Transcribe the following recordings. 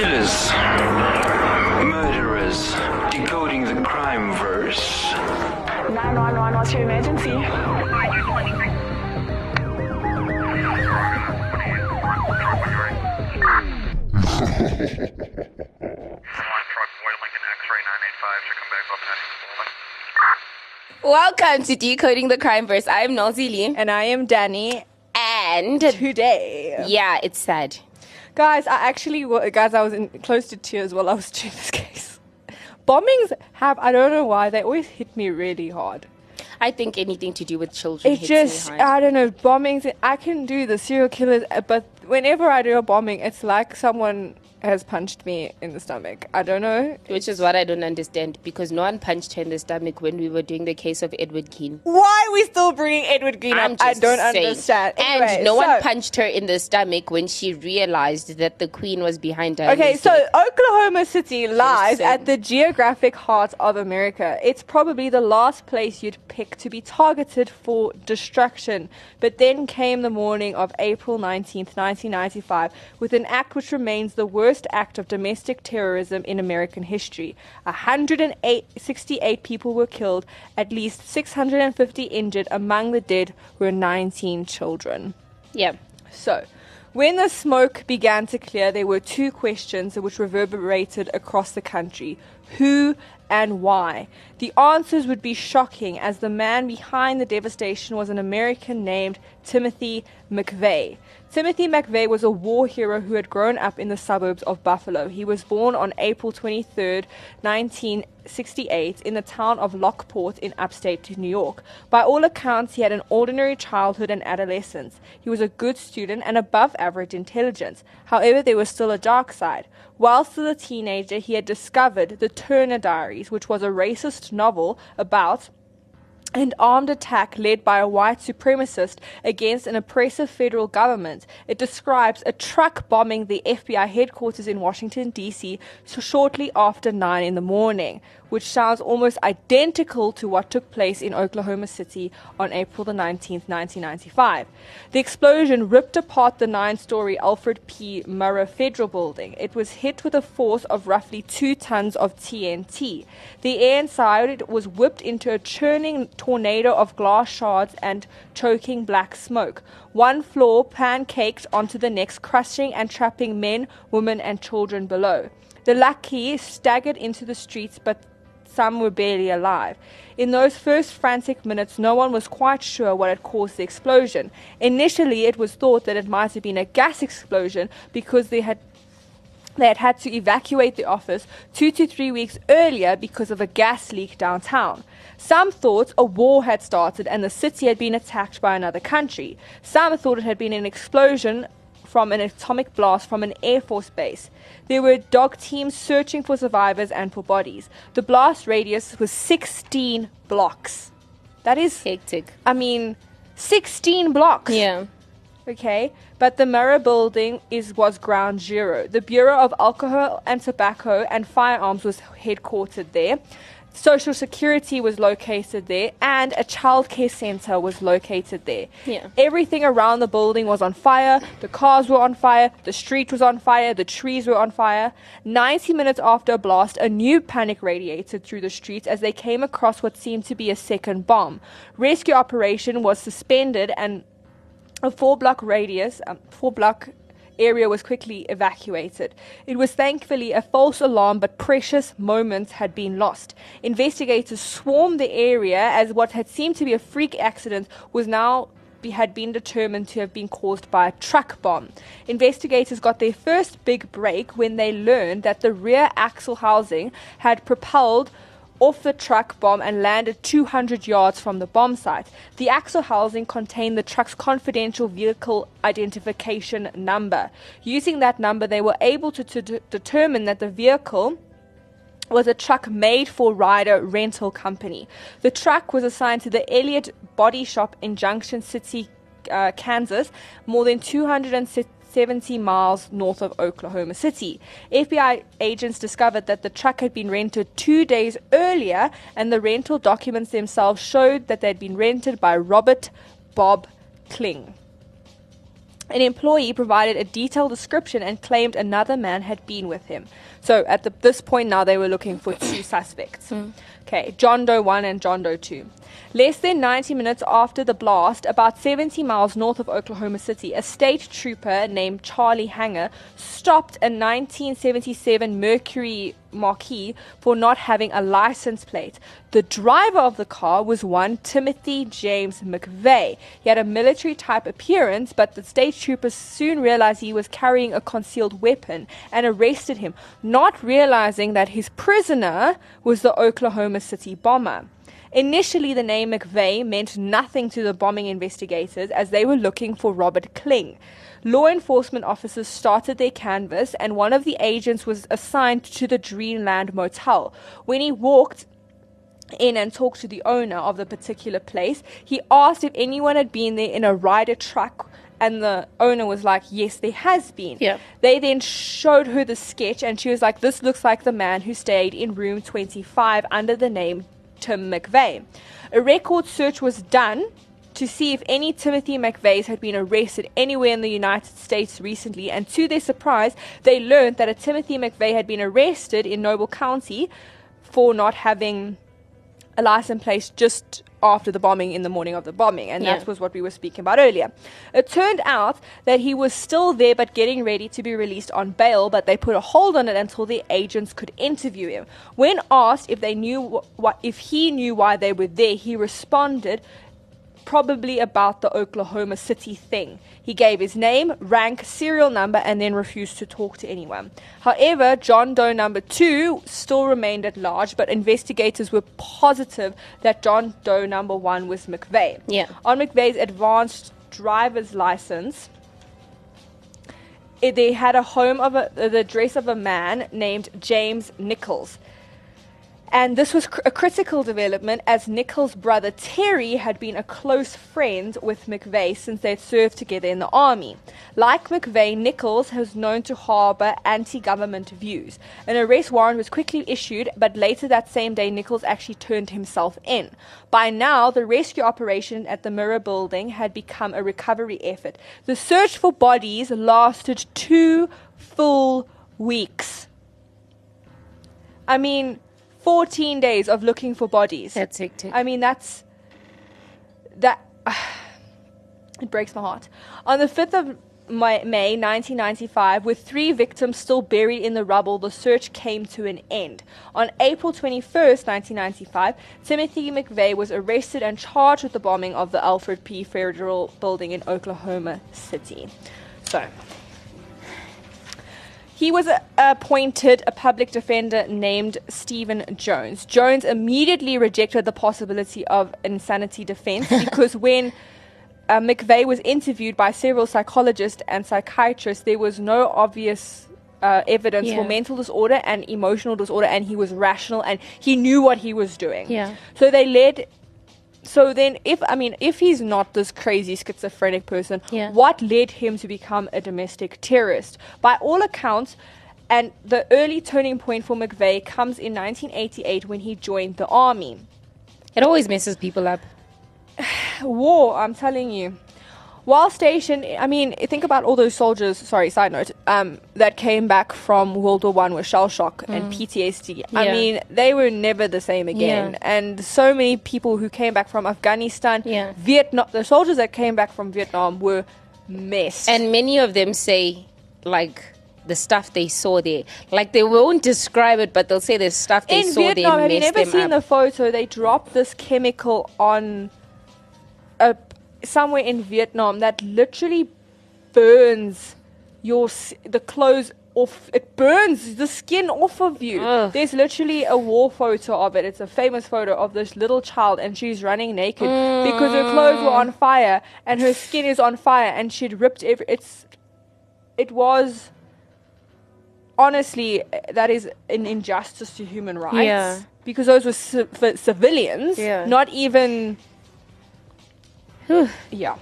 Killers, murderers, decoding the crime verse. 911, what's your emergency? Welcome to Decoding the Crime Verse. I'm Nosy Lee. And I am Danny. And Today, yeah, it's sad. Guys, I actually, guys, I was in, close to tears while I was doing this case. Bombings have, I don't know why, they always hit me really hard. I think anything to do with children It just. I don't know, bombings, I can do the serial killers, but whenever I do a bombing, it's like someone has punched me in the stomach. I don't know. Which is what I don't understand because no one punched her in the stomach when we were doing the case of Edward Keane. Why are we still bringing Edward Green I'm up? I don't saying. understand. Anyway, and no one punched her in the stomach when she realized that the queen was behind her. Okay, so Oklahoma City lies Listen. at the geographic heart of America. It's probably the last place you'd pick to be targeted for destruction. But then came the morning of April 19th, 1995, with an act which remains the worst act of domestic terrorism in American history. 168 people were killed, at least 650 injured. Among the dead were 19 children. yeah. So, when the smoke began to clear, there were two questions which reverberated across the country who and why. The answers would be shocking, as the man behind the devastation was an American named Timothy McVeigh. Timothy McVeigh was a war hero who had grown up in the suburbs of Buffalo. He was born on April 23, 1968, in the town of Lockport in upstate New York. By all accounts, he had an ordinary childhood and adolescence. He was a good student and above average intelligence. However, there was still a dark side. While still a teenager, he had discovered The Turner Diaries, which was a racist novel about an armed attack led by a white supremacist against an oppressive federal government. It describes a truck bombing the FBI headquarters in Washington, D.C. so shortly after 9 in the morning, which sounds almost identical to what took place in Oklahoma City on April the 19th, 1995. The explosion ripped apart the nine story Alfred P. Murrah Federal Building. It was hit with a force of roughly two tons of TNT. The air inside it was whipped into a churning tornado of glass shards and choking black smoke. One floor pancaked onto the next, crushing and trapping men, women, and children below. The lucky staggered into the streets, but some were barely alive. In those first frantic minutes, no one was quite sure what had caused the explosion. Initially, it was thought that it might have been a gas explosion because they had they had had to evacuate the office two to three weeks earlier because of a gas leak downtown. Some thought a war had started and the city had been attacked by another country. Some thought it had been an explosion from an atomic blast from an Air Force base. There were dog teams searching for survivors and for bodies. The blast radius was 16 blocks. That is, Hectic. I mean, 16 blocks. Yeah. Okay, but the Murrah building is was ground zero. The Bureau of Alcohol and Tobacco and Firearms was headquartered there. Social Security was located there, and a childcare center was located there. Yeah. Everything around the building was on fire. The cars were on fire. The street was on fire. The trees were on fire. 90 minutes after a blast, a new panic radiated through the streets as they came across what seemed to be a second bomb. Rescue operation was suspended and a four block radius, um, four block area was quickly evacuated. It was thankfully a false alarm, but precious moments had been lost. Investigators swarmed the area as what had seemed to be a freak accident was now had been determined to have been caused by a truck bomb. Investigators got their first big break when they learned that the rear axle housing had propelled off the truck bomb and landed 200 yards from the bomb site. The axle housing contained the truck's confidential vehicle identification number. Using that number, they were able to, to de- determine that the vehicle was a truck made for Ryder Rental Company. The truck was assigned to the Elliott Body Shop in Junction City, uh, Kansas, more than 270 miles north of Oklahoma City. FBI agents discovered that the truck had been rented two days earlier, and the rental documents themselves showed that they'd been rented by Robert Bob Kling. An employee provided a detailed description and claimed another man had been with him. So at the, this point now, they were looking for two suspects. Hmm. Okay, John Doe 1 and John Doe 2. Less than 90 minutes after the blast, about 70 miles north of Oklahoma City, a state trooper named Charlie Hanger stopped a 1977 Mercury Marquis for not having a license plate. The driver of the car was one Timothy James McVeigh. He had a military type appearance, but the state troopers soon realized he was carrying a concealed weapon and arrested him, not realizing that his prisoner was the Oklahoma City bomber. Initially, the name McVeigh meant nothing to the bombing investigators as they were looking for Robert Kling. Law enforcement officers started their canvass, and one of the agents was assigned to the Dreamland Motel. When he walked in and talked to the owner of the particular place, he asked if anyone had been there in a Ryder truck. And the owner was like, Yes, there has been. Yeah. They then showed her the sketch, and she was like, This looks like the man who stayed in room 25 under the name Tim McVeigh. A record search was done to see if any Timothy McVeighs had been arrested anywhere in the United States recently, and to their surprise, they learned that a Timothy McVeigh had been arrested in Noble County for not having a license plate just after the bombing in the morning of the bombing, and Yeah. that was what we were speaking about earlier. It turned out that he was still there but getting ready to be released on bail, but they put a hold on it until the agents could interview him. When asked if they knew wh- what if he knew why they were there, he responded probably about the Oklahoma City thing. He gave his name, rank, serial number, and then refused to talk to anyone. However, John Doe number two still remained at large, but investigators were positive that John Doe number one was McVeigh. Yeah. On McVeigh's advanced driver's license, it, they had a home of a, the address of a man named James Nichols. And this was cr- a critical development as Nichols' brother Terry had been a close friend with McVeigh since they'd served together in the army. Like McVeigh, Nichols was known to harbor anti government views. An arrest warrant was quickly issued, but later that same day, Nichols actually turned himself in. By now, the rescue operation at the Murrah building had become a recovery effort. The search for bodies lasted two full weeks. I mean, 14 days of looking for bodies. That's hectic. I mean, that's that. it breaks my heart. On the 5th of May, May 1995, with three victims still buried in the rubble, the search came to an end. On April 21st, 1995, Timothy McVeigh was arrested and charged with the bombing of the Alfred P. Federal Building in Oklahoma City. So, he was appointed a public defender named Stephen Jones. Jones immediately rejected the possibility of insanity defense because when uh, McVeigh was interviewed by several psychologists and psychiatrists, there was no obvious uh, evidence for mental disorder and emotional disorder, and he was rational and he knew what he was doing. Yeah. So they led. So then, if I mean, if he's not this crazy schizophrenic person, Yeah. what led him to become a domestic terrorist? By all accounts, and the early turning point for McVeigh comes in 1988 when he joined the army. it always messes people up. War, I'm telling you. While stationed, I mean, think about all those soldiers. Sorry, side note. Um, that came back from World War One with shell shock and PTSD. I Mm. Mean, they were never the same again. Yeah. And so many people who came back from Afghanistan, Yeah. Vietnam, the soldiers that came back from Vietnam were messed. And many of them say, like, the stuff they saw there. Like, they won't describe it, but they'll say the stuff they in saw Vietnam, there have you never seen up. the photo? They dropped this chemical on a somewhere in Vietnam that literally burns your the clothes off. It burns the skin off of you. Ugh. There's literally a war photo of it. It's a famous photo of this little child, and she's running naked because her clothes were mm. on fire and her skin is on fire, and she'd ripped every. It's it was honestly that is an injustice to human rights Yeah. because those were for civilians Yeah. not even yeah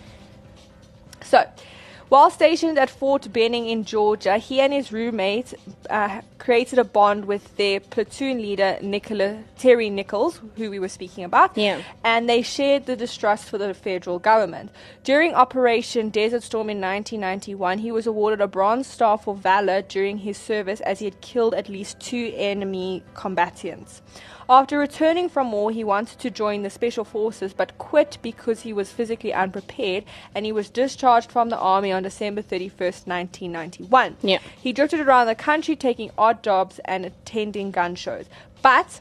so While stationed at Fort Benning in Georgia, he and his roommate uh, created a bond with their platoon leader, Nicola, Terry Nichols, who we were speaking about. Yeah. And they shared the distrust for the federal government. During Operation Desert Storm in 1991, he was awarded a Bronze Star for valor during his service as he had killed at least two enemy combatants. After returning from war, he wanted to join the Special Forces but quit because he was physically unprepared and he was discharged from the army on December 31st, 1991. Yeah. He drifted around the country taking odd jobs and attending gun shows. But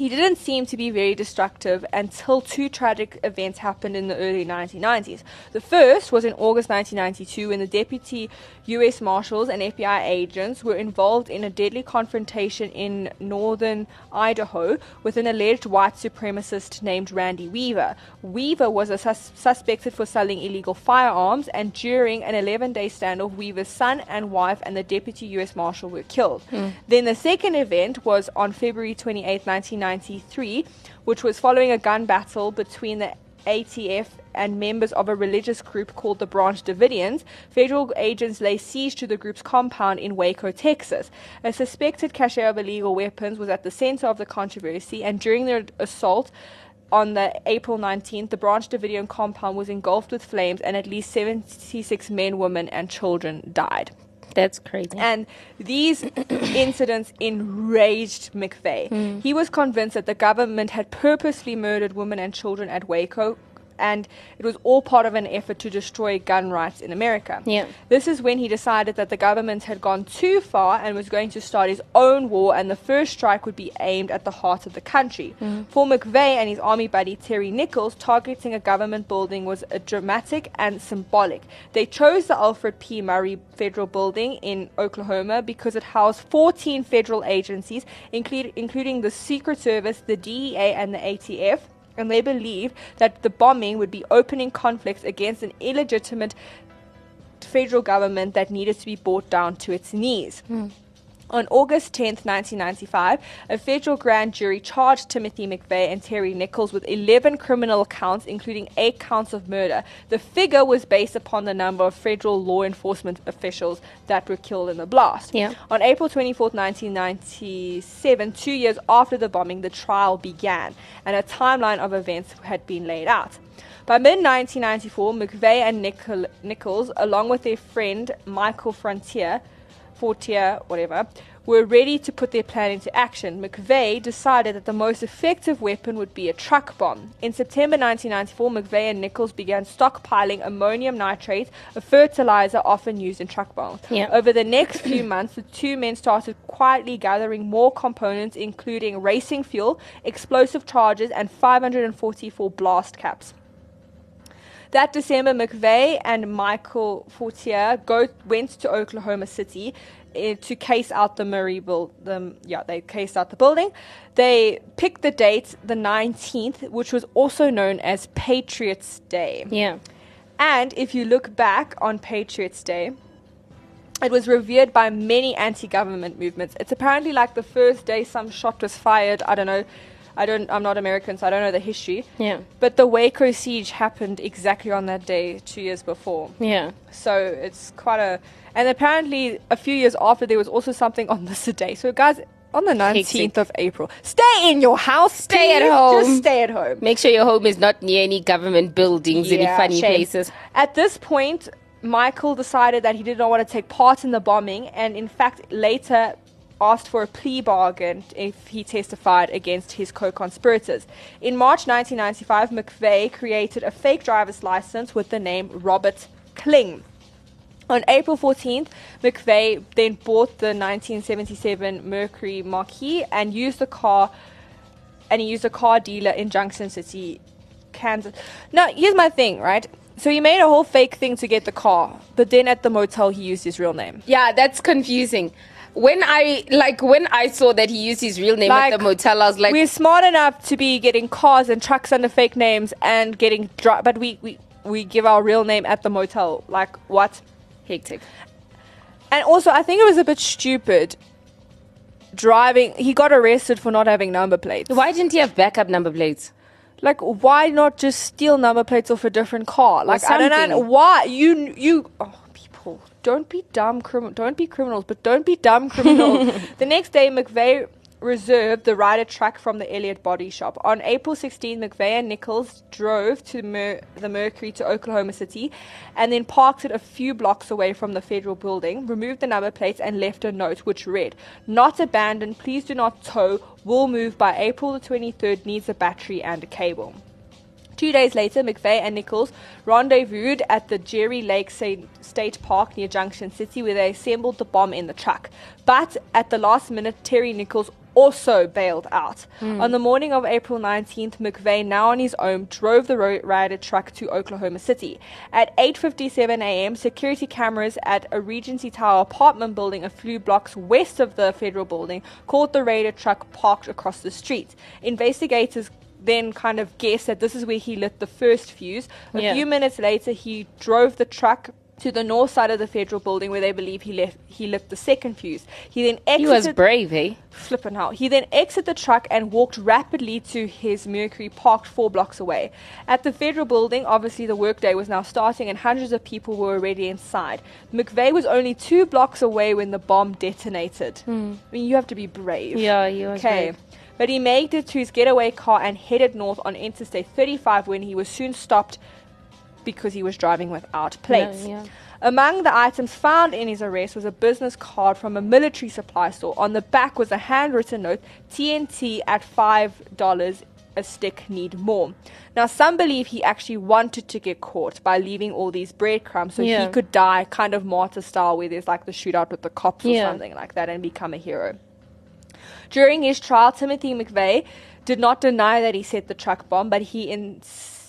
he didn't seem to be very destructive until two tragic events happened in the early 1990s. The first was in August 1992 when the deputy US Marshals and FBI agents were involved in a deadly confrontation in northern Idaho with an alleged white supremacist named Randy Weaver. Weaver was a sus- suspected for selling illegal firearms, and during an 11 day standoff, Weaver's son and wife and the deputy US Marshal were killed. Hmm. Then the second event was on February 28, 1993, which was following a gun battle between the ATF and members of a religious group called the Branch Davidians, federal agents lay siege to the group's compound in Waco, Texas. A suspected cache of illegal weapons was at the center of the controversy, and during their assault, on the April 19th, the Branch Davidian compound was engulfed with flames, and at least 76 men, women, and children died. That's crazy. And these incidents enraged McVeigh. Hmm. He was convinced that the government had purposely murdered women and children at Waco, and it was all part of an effort to destroy gun rights in America. Yeah. This is when he decided that the government had gone too far and was going to start his own war, and the first strike would be aimed at the heart of the country. Mm-hmm. For McVeigh and his army buddy Terry Nichols, targeting a government building was a dramatic and symbolic. They chose the Alfred P. Murrah Federal Building in Oklahoma because it housed 14 federal agencies, include, including the Secret Service, the DEA, and the ATF and they believed that the bombing would be opening conflicts against an illegitimate federal government that needed to be brought down to its knees. Hmm. On August 10, 1995, a federal grand jury charged Timothy McVeigh and Terry Nichols with 11 criminal counts, including 8 counts of murder. The figure was based upon the number of federal law enforcement officials that were killed in the blast. Yeah. On April 24, 1997, two years after the bombing, the trial began, and a timeline of events had been laid out. By mid 1994, McVeigh and Nichol- Nichols, along with their friend Michael Frontier, Fortier, whatever, were ready to put their plan into action. McVeigh decided that the most effective weapon would be a truck bomb. In September 1994, McVeigh and Nichols began stockpiling ammonium nitrate, a fertilizer often used in truck bombs. Yeah. Over the next few months, the two men started quietly gathering more components, including racing fuel, explosive charges, and 544 blast caps. That December, McVeigh and Michael Fortier go, went to Oklahoma City eh, to case out the Murrah build. Yeah, they cased out the building. They picked the date, the 19th, which was also known as Patriots Day. yeah. And if you look back on Patriots Day, it was revered by many anti-government movements. It's apparently like the first day some shot was fired. I don't know. I don't. I'm not American, so I don't know the history. Yeah. But the Waco siege happened exactly on that day, two years before. Yeah. So it's quite a. And apparently, a few years after, there was also something on this day. So, guys, on the 19th of April, stay in your house. Stay at home. Just stay at home. Make sure your home is not near any government buildings, any funny shame. places. At this point, Michael decided that he did not want to take part in the bombing, and in fact, later asked for a plea bargain if he testified against his co-conspirators. In March 1995, McVeigh created a fake driver's license with the name Robert Kling. On April 14th, McVeigh then bought the 1977 Mercury Marquis and used the car and he used a car dealer in Junction City, Kansas. Now, here's my thing, right? So he made a whole fake thing to get the car, but then at the motel he used his real name. Yeah, that's confusing. When I like when I saw that he used his real name at the motel, I was like, we're smart enough to be getting cars and trucks under fake names and getting dri- but we, we we give our real name at the motel. Like what? hectic. And also, I think it was a bit stupid driving. He got arrested for not having number plates. Why didn't he have backup number plates? Like, why not just steal number plates off a different car? Like, I don't know why you you. Oh, people, don't be dumb criminal. Don't be criminals, but don't be dumb criminals. the next day, McVeigh reserved the Ryder truck from the Elliott Body Shop. On April 16, McVeigh and Nichols drove to Mer- the Mercury to Oklahoma City, and then parked it a few blocks away from the federal building. Removed the number plates and left a note which read, "Not abandoned. Please do not tow. Will move by April the 23rd. Needs a battery and a cable." Two days later, McVeigh and Nichols rendezvoused at the Geary Lake State Park near Junction City, where they assembled the bomb in the truck. But at the last minute, Terry Nichols also bailed out. Hmm. On the morning of April 19th, McVeigh, now on his own, drove the Ryder truck to Oklahoma City. At 8:57 a.m., security cameras at a Regency Tower apartment building a few blocks west of the federal building caught the Ryder truck parked across the street. Investigators then kind of guess that this is where he lit the first fuse. A Yeah. few minutes later, he drove the truck to the north side of the federal building where they believe he left he lit the second fuse. He then He was brave, eh? flipping hell. He then exited the truck and walked rapidly to his Mercury parked four blocks away. At the federal building, obviously the workday was now starting and hundreds of people were already inside. McVeigh was only two blocks away when the bomb detonated. I mean, you have to be brave. Yeah, he was Okay. brave. But he made it to his getaway car and headed north on Interstate 35 when he was soon stopped because he was driving without plates. yeah. Among the items found in his arrest was a business card from a military supply store. On the back was a handwritten note TNT at $5 a stick, need more. Now, some believe he actually wanted to get caught by leaving all these breadcrumbs so Yeah. he could die kind of martyr style where there's like the shootout with the cops or something like that and become a hero. During his trial, Timothy McVeigh did not deny that he set the truck bomb, but he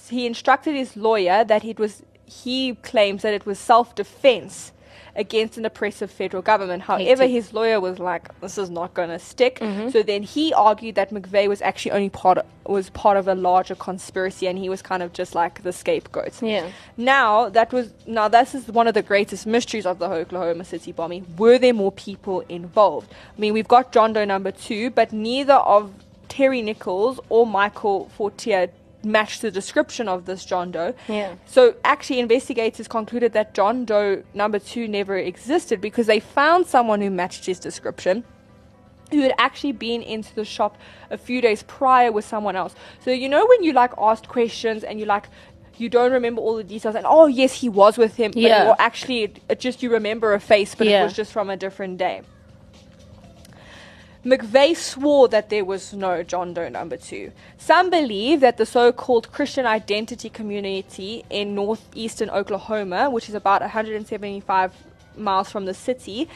he instructed his lawyer that it was he claims that it was self-defense against an oppressive federal government. However, his lawyer was like, "This is not going to stick." Mm-hmm. So then he argued that McVeigh was actually only part of, was part of a larger conspiracy, and he was kind of just like the scapegoat. Yeah. Now that was now this is one of the greatest mysteries of the Oklahoma City bombing. Were there more people involved? I mean, we've got John Doe number two, but neither of Terry Nichols or Michael Fortier matched the description of this John Doe. Yeah. So actually, investigators concluded that John Doe number two never existed because they found someone who matched his description who had actually been into the shop a few days prior with someone else. So you know when you like asked questions and you like you don't remember all the details and oh yes he was with him but Yeah. or actually it, it just you remember a face but it was just from a different day. McVeigh swore that there was no John Doe number two. Some believe that the so called Christian identity community in northeastern Oklahoma, which is about 175 miles from the city,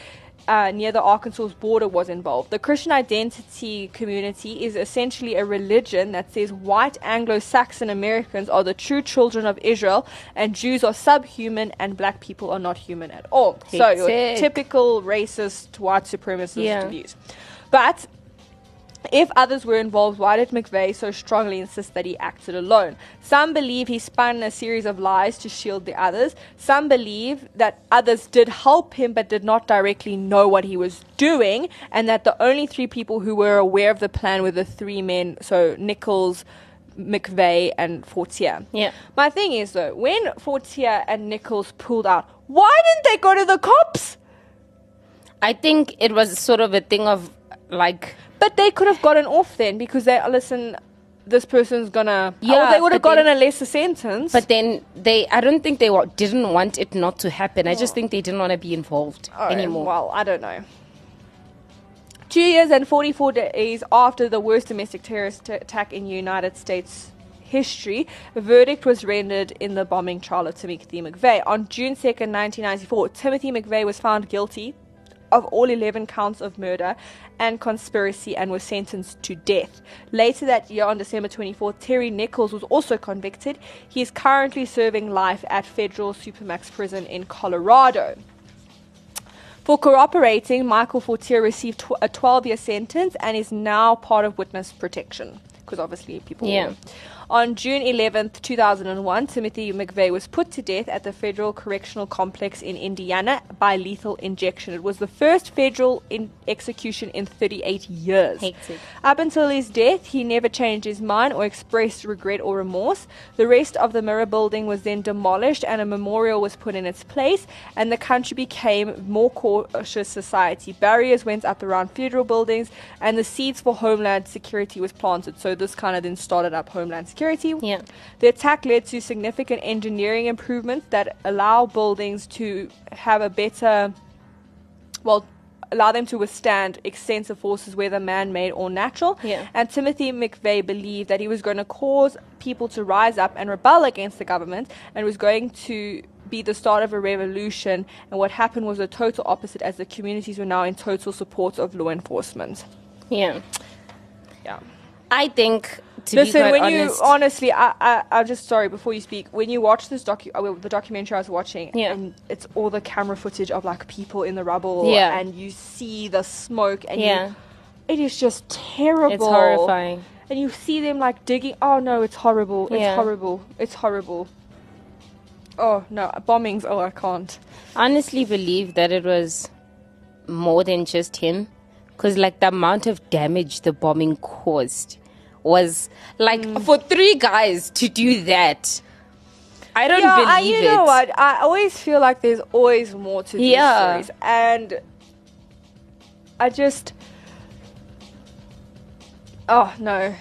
uh, near the Arkansas border, was involved. The Christian identity community is essentially a religion that says white Anglo Saxon Americans are the true children of Israel and Jews are subhuman and black people are not human at all. So, your typical racist white supremacist Yeah. views. But if others were involved, why did McVeigh so strongly insist that he acted alone? Some believe he spun a series of lies to shield the others. Some believe that others did help him but did not directly know what he was doing, and that the only three people who were aware of the plan were the three men, so Nichols, McVeigh, and Fortier. Yeah. My thing is, though, when Fortier and Nichols pulled out, why didn't they go to the cops? I think it was sort of a thing of like But they could have gotten off then because they listen. This person's gonna. Yeah, Yeah, they would have gotten then- a lesser sentence. But then they, I don't think they wa- didn't want it not to happen. I just oh. think they didn't want to be involved Oh, anymore. Well, I don't know. Two years and 44 days after the worst domestic terrorist attack in United States history, a verdict was rendered in the bombing trial of Timothy McVeigh. On June 2nd, 1994, Timothy McVeigh was found guilty of all 11 counts of murder and conspiracy and was sentenced to death. Later that year, on December 24, Terry Nichols was also convicted. He is currently serving life at Federal Supermax Prison in Colorado. For cooperating, Michael Fortier received tw- a 12 year sentence and is now part of witness protection. because obviously people. Yeah. were. On June 11, 2001, Timothy McVeigh was put to death at the Federal Correctional Complex in Indiana by lethal injection. It was the first federal in- execution in 38 years. Hectic. Up until his death, he never changed his mind or expressed regret or remorse. The rest of the Murrah building was then demolished and a memorial was put in its place, and the country became more cautious society. Barriers went up around federal buildings, and the seeds for homeland security was planted. So this kind of then started up homeland security. Yeah. The attack led to significant engineering improvements that allow buildings to have a better, well, allow them to withstand extensive forces, whether man made or natural. Yeah. And Timothy McVeigh believed that he was going to cause people to rise up and rebel against the government and was going to be the start of a revolution. And what happened was the total opposite, as the communities were now in total support of law enforcement. Yeah. Yeah. I think to Listen, be quite when honest, you honestly, I, I, I'm just sorry before you speak. When you watch this docu, uh, the documentary I was watching, Yeah. and it's all the camera footage of like people in the rubble, Yeah. and you see the smoke, and Yeah. you, it is just terrible. it's horrifying. And you see them like digging. Oh no, it's horrible. It's Yeah. horrible. It's horrible. Oh no, bombings. Oh, I can't. honestly believe that it was more than just him because like the amount of damage the bombing caused was like Mm. for three guys to do that i don't yeah, believe I, you it know what? I always feel like there's always more to these Yeah. stories, and I just, oh no,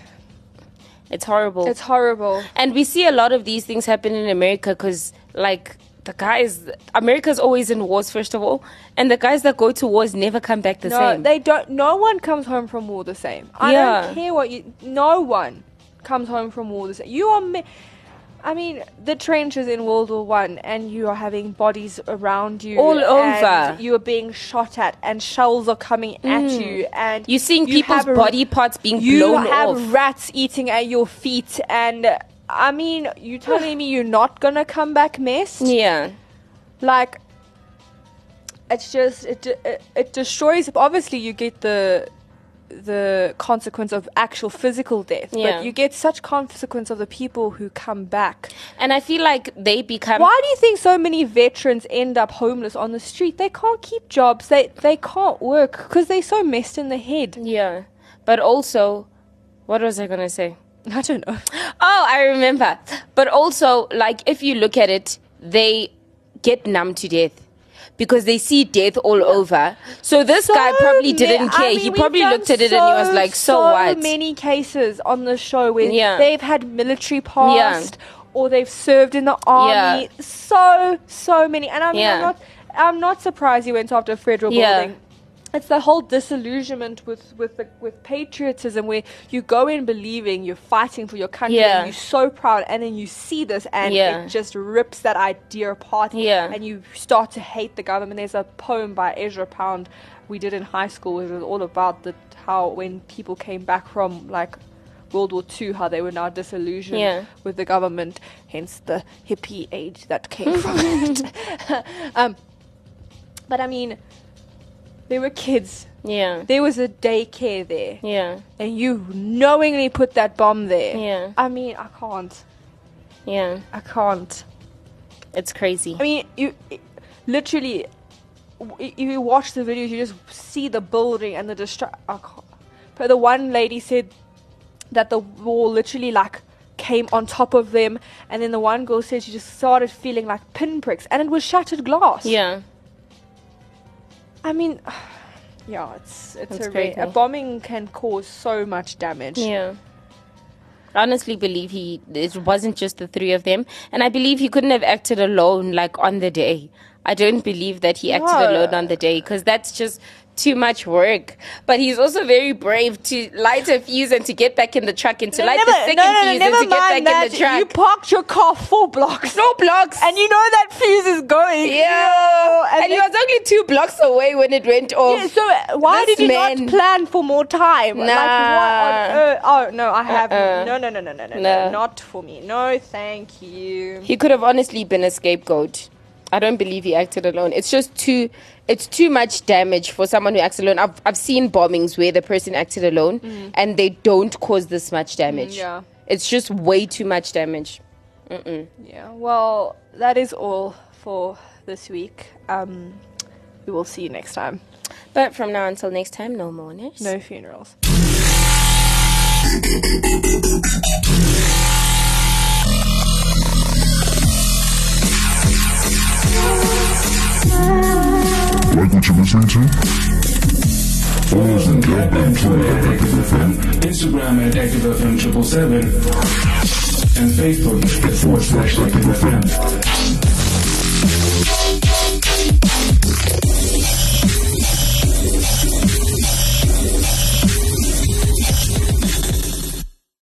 it's horrible it's horrible. and we see a lot of these things happen in america because like the guys america's always in wars first of all and the guys that go to wars never come back the no, same they don't. No one comes home from war the same. I Yeah. don't care what you. No one comes home from war the same. You are. Me- I mean, the trenches in World War One, and you are having bodies around you All over. You are being shot at, and shells are coming at you, and Mm. you're seeing you people's body parts being blown off. you have rats eating at your feet, and I mean, you telling me you're not gonna come back messed? yeah. Like it's just it, it it destroys obviously you get the the consequence of actual physical death Yeah. but you get such consequence of the people who come back. And i feel like they become why do you think so many veterans end up homeless on the street? They can't keep jobs. They they can't work because they're so messed in the head. Yeah. But also what was i gonna say i don't know Oh, I remember. But also, like, if you look at it, they get numb to death because they see death all over. So this guy probably didn't I care. mean, he probably looked at it and he was like, so, what? many cases on the show where Yeah. they've had military past or they've served in the army. Yeah. So so many, and I mean, I'm not I'm not surprised he went after a federal Yeah. building. It's the whole disillusionment with with the, with patriotism, where you go in believing you're fighting for your country, Yeah. and you're so proud, and then you see this, and Yeah. it just rips that idea apart, Yeah. and you start to hate the government. There's a poem by Ezra Pound we did in high school. It was all about the how when people came back from like World War II, how they were now disillusioned Yeah. with the government, hence the hippie age that came from it. um, but I mean, there were kids. Yeah. There was a daycare there, Yeah. and you knowingly put that bomb there. Yeah. I mean, I can't. Yeah. I can't. It's crazy. I mean, you literally, if you watch the videos, you just see the building and the destruction. But the one lady said that the wall literally like came on top of them, and then the one girl said she just started feeling like pinpricks, and it was shattered glass. Yeah. I mean, yeah, it's it's That's a, a bombing can cause so much damage. Yeah. I honestly believe he it wasn't just the three of them and I believe he couldn't have acted alone like on the day. I don't believe that he acted No. alone on the day because that's just too much work. But he's also very brave to light a fuse and to get back in the truck and to No, light never, the second no, no, fuse and to get back that. in the truck. You parked your car four blocks. no blocks. And you know that fuse is going. yeah. And And, he was only two blocks away when it went off. Yeah, so uh, why This did you man- not plan for more time? Like what on Nah. Oh no, I have Uh-uh. no, no, no, no, no, no, No. not for me. No, thank you. He could have honestly been a scapegoat. I don't believe he acted alone. It's just too it's too much damage for someone who acts alone. I've I've seen bombings where the person acted alone and they don't cause this much damage. yeah. It's just way too much damage. Yeah. Well, that is all for this week. Um, we will see you next time. But from now until next time, no mourners. No funerals. Like what you're listening to? Follow us on Yelp and Twitter at Active FM. Instagram at ActiveFM777 and Facebook at forward slash ActiveFM.